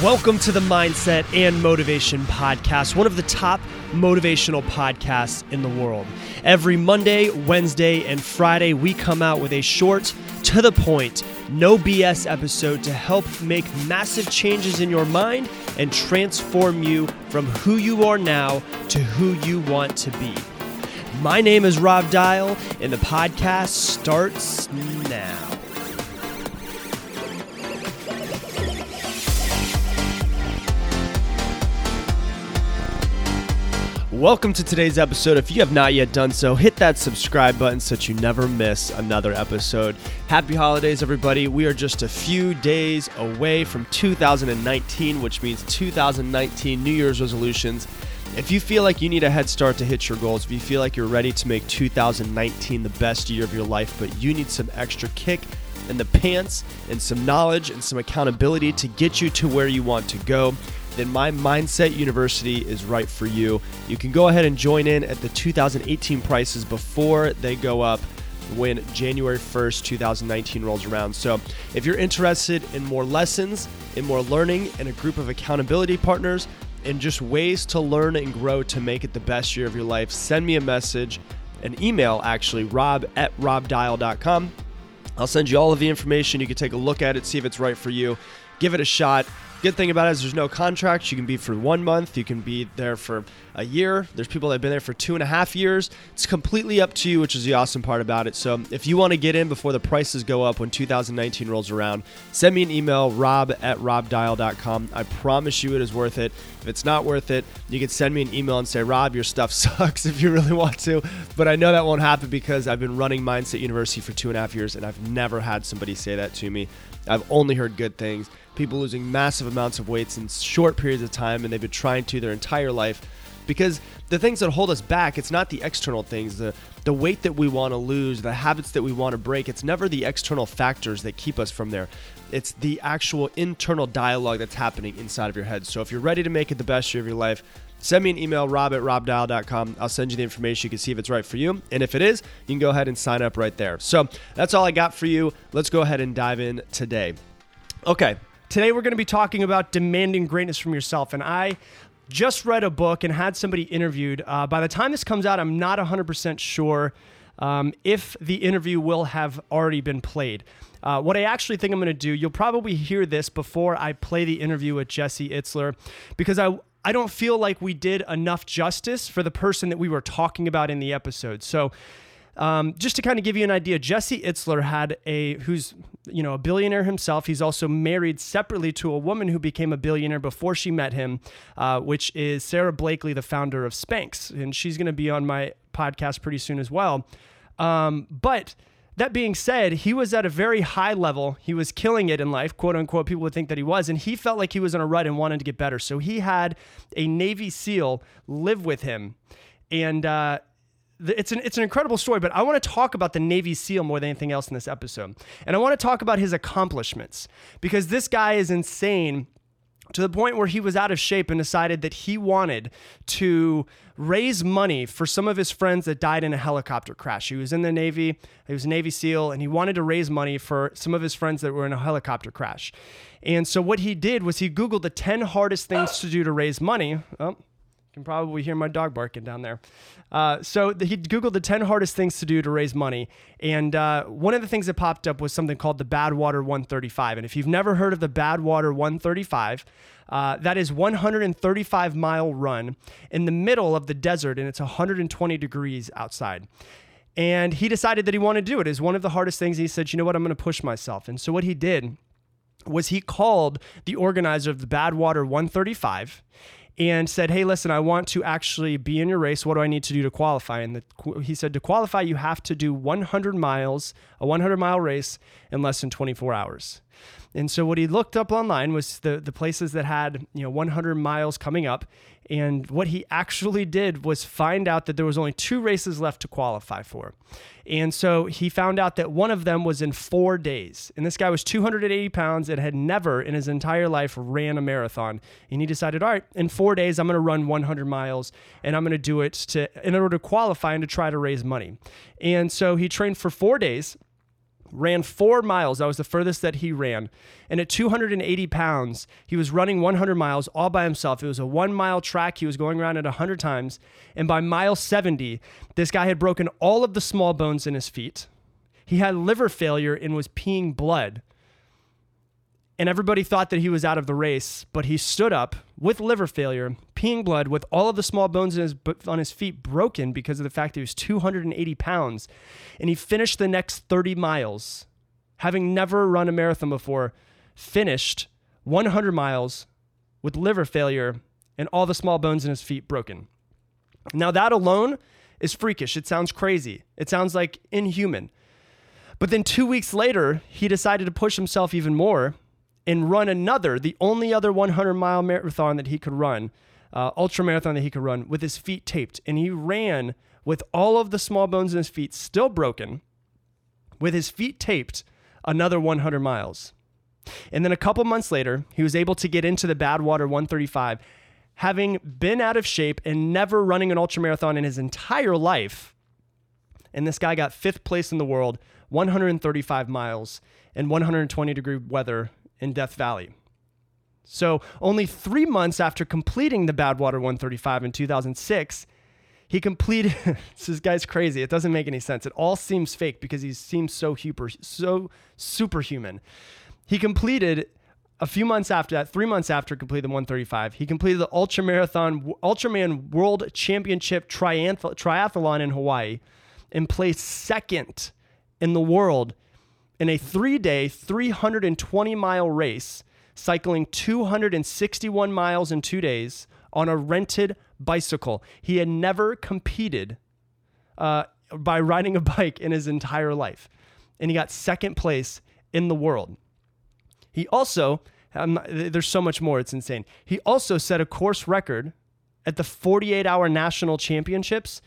Welcome to the Mindset and Motivation Podcast, one of the top motivational podcasts in the world. Every Monday, Wednesday, and Friday, we come out with a short, to the point, no BS episode to help make massive changes in your mind and transform you from who you are now to who you want to be. My name is Rob Dial, and the podcast starts now. Welcome to today's episode. If you have not yet done so, hit that subscribe button so that you never miss another episode. Happy holidays, everybody. We are just a few days away from 2019, which means 2019 New Year's resolutions. If you feel like you need a head start to hit your goals, if you feel like you're ready to make 2019 the best year of your life, but you need some extra kick in the pants and some knowledge and some accountability to get you to where you want to go, then my Mindset University is right for you. You can go ahead and join in at the 2018 prices before they go up when January 1st, 2019 rolls around. So, if you're interested in more lessons, in more learning, and a group of accountability partners, and just ways to learn and grow to make it the best year of your life, send me a message, an email actually, rob at robdial.com. I'll send you all of the information. You can take a look at it, see if it's right for you, give it a shot. Good thing about it is there's no contract. You can be for one month. You can be there for a year. There's people that have been there for two and a half years. It's completely up to you, which is the awesome part about it. So if you want to get in before the prices go up when 2019 rolls around, send me an email, rob at robdial.com. I promise you it is worth it. If it's not worth it, you can send me an email and say, Rob, your stuff sucks if you really want to. But I know that won't happen because I've been running Mindset University for two and a half years and I've never had somebody say that to me. I've only heard good things. People losing massive amounts of weights in short periods of time, and they've been trying to their entire life. Because the things that hold us back, it's not the external things, the the weight that we want to lose, the habits that we want to break. It's never the external factors that keep us from there. It's the actual internal dialogue that's happening inside of your head. So if you're ready to make it the best year of your life, send me an email, rob at robdial.com. I'll send you the information. You can see if it's right for you. And if it is, you can go ahead and sign up right there. So that's all I got for you. Let's go ahead and dive in today. Okay, today we're going to be talking about demanding greatness from yourself. And I just read a book and had somebody interviewed. Uh, by the time this comes out, I'm not 100% sure um, if the interview will have already been played. Uh, what I actually think I'm going to do, you'll probably hear this before I play the interview with Jesse Itzler, because I, I don't feel like we did enough justice for the person that we were talking about in the episode. So, um, just to kind of give you an idea, Jesse Itzler had a who's you know a billionaire himself. He's also married separately to a woman who became a billionaire before she met him, uh, which is Sara Blakely, the founder of Spanx, and she's going to be on my podcast pretty soon as well. Um, but that being said, he was at a very high level. He was killing it in life, quote unquote. People would think that he was, and he felt like he was on a rut and wanted to get better. So he had a Navy SEAL live with him, and uh, it's an it's an incredible story, but I want to talk about the Navy SEAL more than anything else in this episode. And I want to talk about his accomplishments because this guy is insane to the point where he was out of shape and decided that he wanted to raise money for some of his friends that died in a helicopter crash. He was in the Navy, he was a Navy SEAL, and he wanted to raise money for some of his friends that were in a helicopter crash. And so what he did was he Googled the 10 hardest things to do to raise money. Oh, can probably hear my dog barking down there. Uh, so the, he Googled the 10 hardest things to do to raise money. And uh, one of the things that popped up was something called the Badwater 135. And if you've never heard of the Badwater 135, uh, that is 135 mile run in the middle of the desert, and it's 120 degrees outside. And he decided that he wanted to do it. It's one of the hardest things. He said, you know what, I'm going to push myself. And so what he did was he called the organizer of the Badwater 135 and said, "Hey, listen, I want to actually be in your race. What do I need to do to qualify?" And the, he said, "To qualify, you have to do 100 miles, a 100 mile race in less than 24 hours." And so what he looked up online was the the places that had you know 100 miles coming up, and what he actually did was find out that there was only two races left to qualify for. And so he found out that one of them was in four days. And this guy was 280 pounds and had never in his entire life ran a marathon. And he decided, all right, in four days, I'm going to run 100 miles and I'm going to do it to, in order to qualify and to try to raise money. And so he trained for four days ran four miles. That was the furthest that he ran. And at 280 pounds, he was running 100 miles all by himself. It was a one mile track. He was going around it 100 times. And by mile 70, this guy had broken all of the small bones in his feet. He had liver failure and was peeing blood and everybody thought that he was out of the race, but he stood up with liver failure, peeing blood, with all of the small bones his, on his feet broken because of the fact that he was 280 pounds. And he finished the next 30 miles, having never run a marathon before, finished 100 miles with liver failure and all the small bones in his feet broken. Now, that alone is freakish. It sounds crazy. It sounds like inhuman. But then two weeks later, he decided to push himself even more and run another, the only other 100 mile marathon that he could run, uh, ultra marathon that he could run with his feet taped. And he ran with all of the small bones in his feet still broken, with his feet taped, another 100 miles. And then a couple months later, he was able to get into the Badwater 135, having been out of shape and never running an ultra marathon in his entire life. And this guy got fifth place in the world, 135 miles in 120 degree weather in Death Valley. So, only three months after completing the Badwater 135 in 2006, he completed. this guy's crazy. It doesn't make any sense. It all seems fake because he seems so super, so superhuman. He completed a few months after that, three months after completing the 135, he completed the Ultra Marathon, Ultraman World Championship triathlon in Hawaii and placed second in the world in a three day, 320 mile race, cycling 261 miles in two days on a rented bicycle. He had never competed uh, by riding a bike in his entire life. And he got second place in the world. He also, not, there's so much more, it's insane. He also set a course record at the 48 hour national championships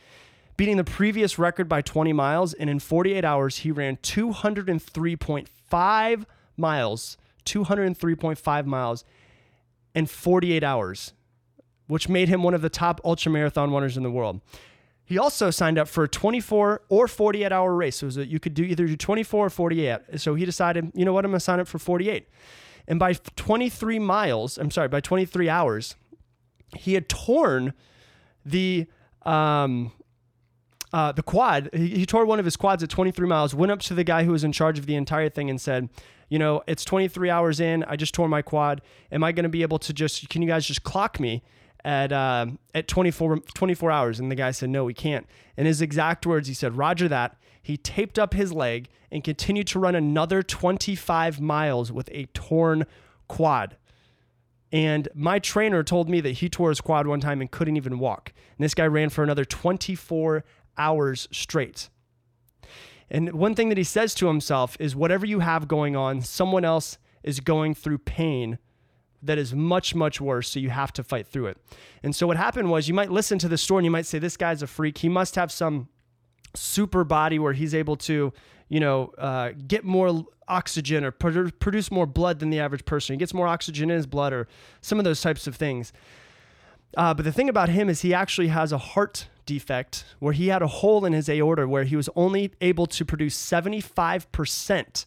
beating the previous record by 20 miles. And in 48 hours, he ran 203.5 miles, 203.5 miles in 48 hours, which made him one of the top ultra marathon runners in the world. He also signed up for a 24 or 48 hour race. So you could do either do 24 or 48. So he decided, you know what, I'm going to sign up for 48. And by 23 miles, I'm sorry, by 23 hours, he had torn the um, uh, the quad, he, he, tore one of his quads at 23 miles, went up to the guy who was in charge of the entire thing and said, You know, it's 23 hours in. I just tore my quad. Am I going to be able to just, can you guys just clock me at, uh, at 24, 24 hours? And the guy said, No, we can't. In his exact words, he said, Roger that. He taped up his leg and continued to run another 25 miles with a torn quad. And my trainer told me that he tore his quad one time and couldn't even walk. And this guy ran for another 24 hours straight. And one thing that he says to himself is whatever you have going on, someone else is going through pain that is much, much worse. So you have to fight through it. And so what happened was you might listen to the story and you might say, this guy's a freak. He must have some super body where he's able to, you know, uh, get more oxygen or produce more blood than the average person. He gets more oxygen in his blood or some of those types of things. Uh, but the thing about him is he actually has a heart defect where he had a hole in his aorta where he was only able to produce 75%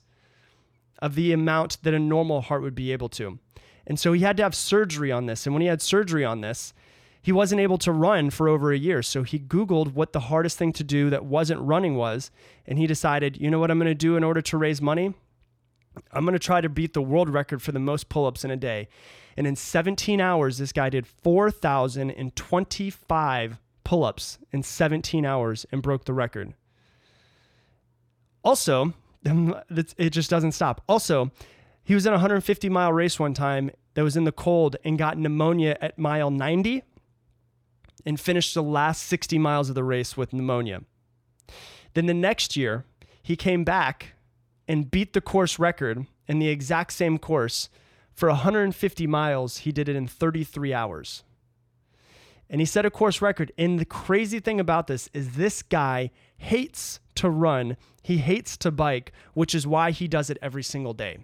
of the amount that a normal heart would be able to. And so he had to have surgery on this. And when he had surgery on this, he wasn't able to run for over a year. So he Googled what the hardest thing to do that wasn't running was. And he decided, you know what I'm going to do in order to raise money? I'm going to try to beat the world record for the most pull ups in a day. And in 17 hours, this guy did 4,025 pull ups in 17 hours and broke the record. Also, it just doesn't stop. Also, he was in a 150 mile race one time that was in the cold and got pneumonia at mile 90 and finished the last 60 miles of the race with pneumonia. Then the next year, he came back and beat the course record in the exact same course. For 150 miles, he did it in 33 hours and he set a course record. And the crazy thing about this is this guy hates to run, he hates to bike, which is why he does it every single day.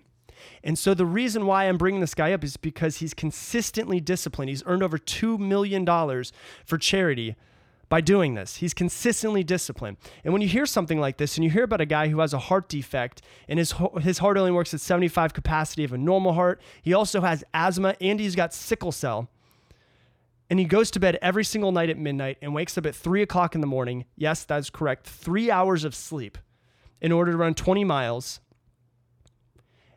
And so the reason why I'm bringing this guy up is because he's consistently disciplined. He's earned over $2 million for charity by doing this. He's consistently disciplined. And when you hear something like this and you hear about a guy who has a heart defect and his, his heart only works at 75 capacity of a normal heart, he also has asthma and he's got sickle cell. And he goes to bed every single night at midnight and wakes up at three o'clock in the morning. Yes, that's correct. Three hours of sleep in order to run 20 miles.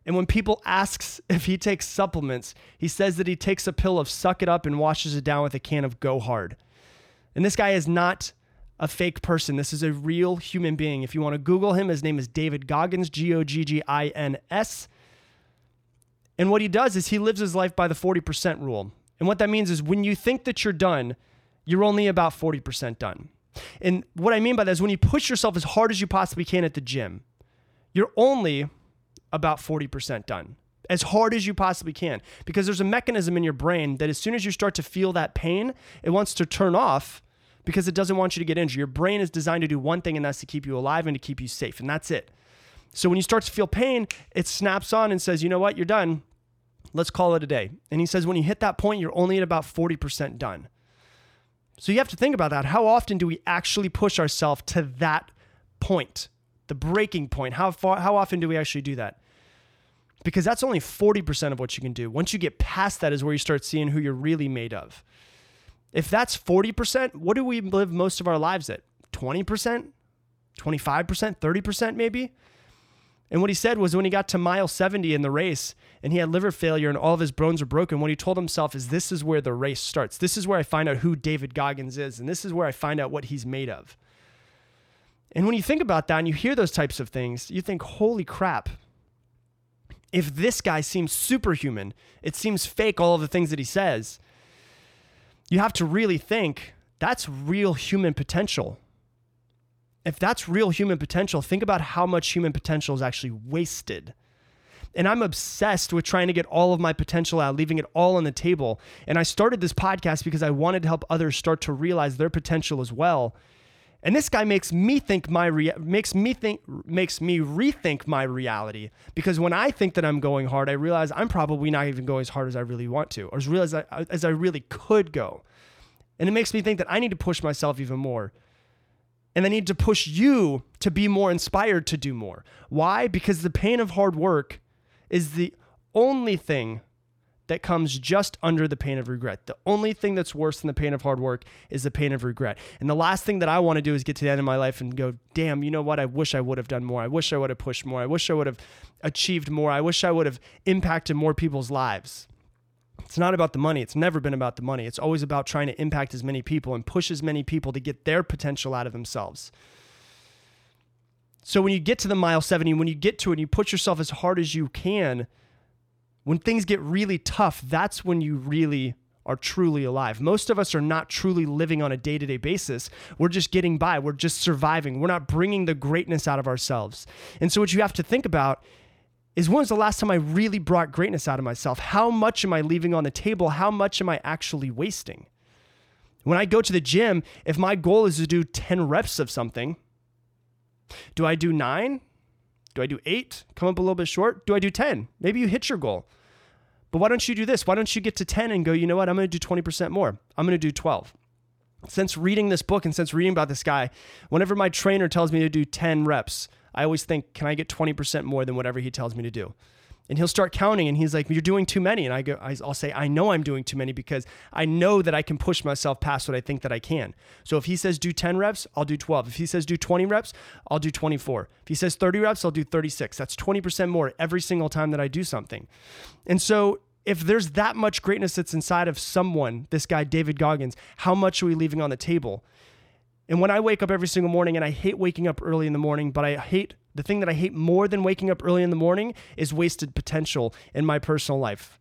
And when people asks if he takes supplements, he says that he takes a pill of suck it up and washes it down with a can of go hard. And this guy is not a fake person. This is a real human being. If you want to Google him, his name is David Goggins, G O G G I N S. And what he does is he lives his life by the 40% rule. And what that means is when you think that you're done, you're only about 40% done. And what I mean by that is when you push yourself as hard as you possibly can at the gym, you're only about 40% done as hard as you possibly can because there's a mechanism in your brain that as soon as you start to feel that pain, it wants to turn off because it doesn't want you to get injured. Your brain is designed to do one thing, and that's to keep you alive and to keep you safe, and that's it. So when you start to feel pain, it snaps on and says, you know what, you're done. Let's call it a day. And he says, when you hit that point, you're only at about 40% done. So you have to think about that. How often do we actually push ourselves to that point, the breaking point? How far, how often do we actually do that? Because that's only 40% of what you can do. Once you get past that is where you start seeing who you're really made of. If that's 40%, what do we live most of our lives at? 20%? 25%? 30% maybe? And what he said was when he got to mile 70 in the race and he had liver failure and all of his bones were broken, what he told himself is this is where the race starts. This is where I find out who David Goggins is, and this is where I find out what he's made of. And when you think about that and you hear those types of things, you think, holy crap. If this guy seems superhuman, it seems fake, all of the things that he says you have to really think that's real human potential. If that's real human potential, think about how much human potential is actually wasted. And I'm obsessed with trying to get all of my potential out, leaving it all on the table. And I started this podcast because I wanted to help others start to realize their potential as well. And this guy makes me think my rea- makes me think makes me rethink my reality because when I think that I'm going hard, I realize I'm probably not even going as hard as I really want to, or as real as I, as I really could go. And it makes me think that I need to push myself even more. And they need to push you to be more inspired to do more. Why? Because the pain of hard work is the only thing that comes just under the pain of regret. The only thing that's worse than the pain of hard work is the pain of regret. And the last thing that I want to do is get to the end of my life and go, damn, you know what? I wish I would have done more. I wish I would have pushed more. I wish I would have achieved more. I wish I would have impacted more people's lives. It's not about the money. It's never been about the money. It's always about trying to impact as many people and push as many people to get their potential out of themselves. So when you get to the mile 70, when you get to it, and you push yourself as hard as you can, when things get really tough, that's when you really are truly alive. Most of us are not truly living on a day to day basis. We're just getting by. We're just surviving. We're not bringing the greatness out of ourselves. And so, what you have to think about is when was the last time I really brought greatness out of myself? How much am I leaving on the table? How much am I actually wasting? When I go to the gym, if my goal is to do 10 reps of something, do I do nine? Do I do eight? Come up a little bit short? Do I do 10? Maybe you hit your goal. But why don't you do this? Why don't you get to 10 and go, you know what? I'm going to do 20% more. I'm going to do 12. Since reading this book and since reading about this guy, whenever my trainer tells me to do 10 reps, I always think, can I get 20% more than whatever he tells me to do? and he'll start counting and he's like you're doing too many. And i go i'll say i know i'm doing too many because i know that i can push myself past what i think that i can. So if he says do 10 reps i'll do 12 if he says do 20 reps i'll do 24 if he says 30 reps i'll do 36 that's 20% more every single time that i do something. And so if there's that much greatness that's inside of someone this guy david goggins how much are we leaving on the table and when I wake up every single morning, and I hate waking up early in the morning, but I hate the thing that I hate more than waking up early in the morning is wasted potential in my personal life.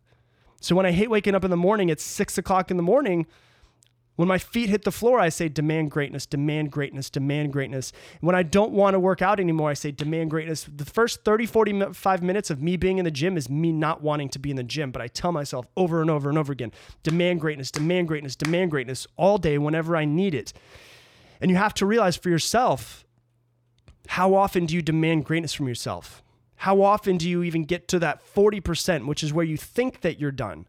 So when I hate waking up in the morning, it's six o'clock in the morning. When my feet hit the floor, I say, demand greatness, demand greatness, demand greatness. When I don't want to work out anymore, I say, demand greatness. The first 30, 45 minutes of me being in the gym is me not wanting to be in the gym, but I tell myself over and over and over again, demand greatness, demand greatness, demand greatness all day whenever I need it. And you have to realize for yourself how often do you demand greatness from yourself? How often do you even get to that 40%, which is where you think that you're done?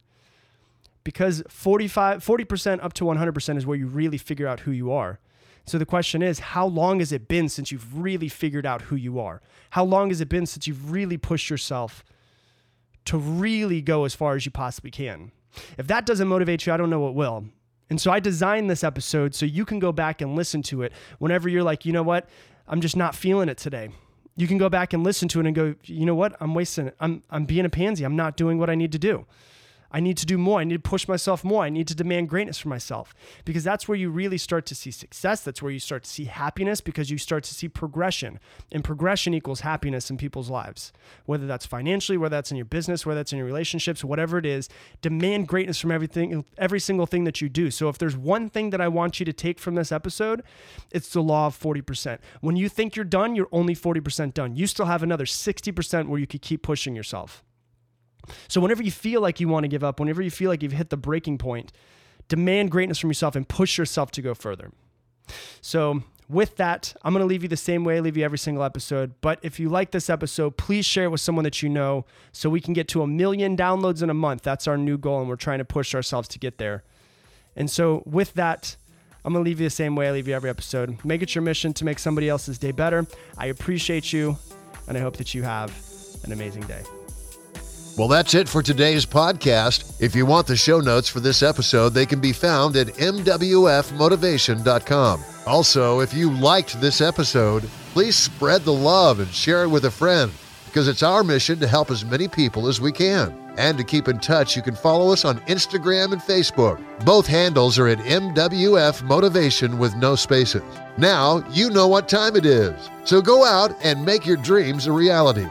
Because 45, 40% up to 100% is where you really figure out who you are. So the question is, how long has it been since you've really figured out who you are? How long has it been since you've really pushed yourself to really go as far as you possibly can? If that doesn't motivate you, I don't know what will. And so I designed this episode so you can go back and listen to it whenever you're like, you know what? I'm just not feeling it today. You can go back and listen to it and go, you know what? I'm wasting it. I'm, I'm being a pansy. I'm not doing what I need to do. I need to do more. I need to push myself more. I need to demand greatness for myself because that's where you really start to see success. That's where you start to see happiness because you start to see progression. And progression equals happiness in people's lives, whether that's financially, whether that's in your business, whether that's in your relationships, whatever it is. Demand greatness from everything, every single thing that you do. So if there's one thing that I want you to take from this episode, it's the law of 40%. When you think you're done, you're only 40% done. You still have another 60% where you could keep pushing yourself. So whenever you feel like you want to give up, whenever you feel like you've hit the breaking point, demand greatness from yourself and push yourself to go further. So with that, I'm going to leave you the same way I leave you every single episode. But if you like this episode, please share it with someone that you know so we can get to a million downloads in a month. That's our new goal, and we're trying to push ourselves to get there. And so, with that, I'm going to leave you the same way I leave you every episode. Make it your mission to make somebody else's day better. I appreciate you, and I hope that you have an amazing day. Well, that's it for today's podcast. If you want the show notes for this episode, they can be found at MWFmotivation.com. Also, if you liked this episode, please spread the love and share it with a friend because it's our mission to help as many people as we can. And to keep in touch, you can follow us on Instagram and Facebook. Both handles are at MWF Motivation with no spaces. Now you know what time it is. So go out and make your dreams a reality.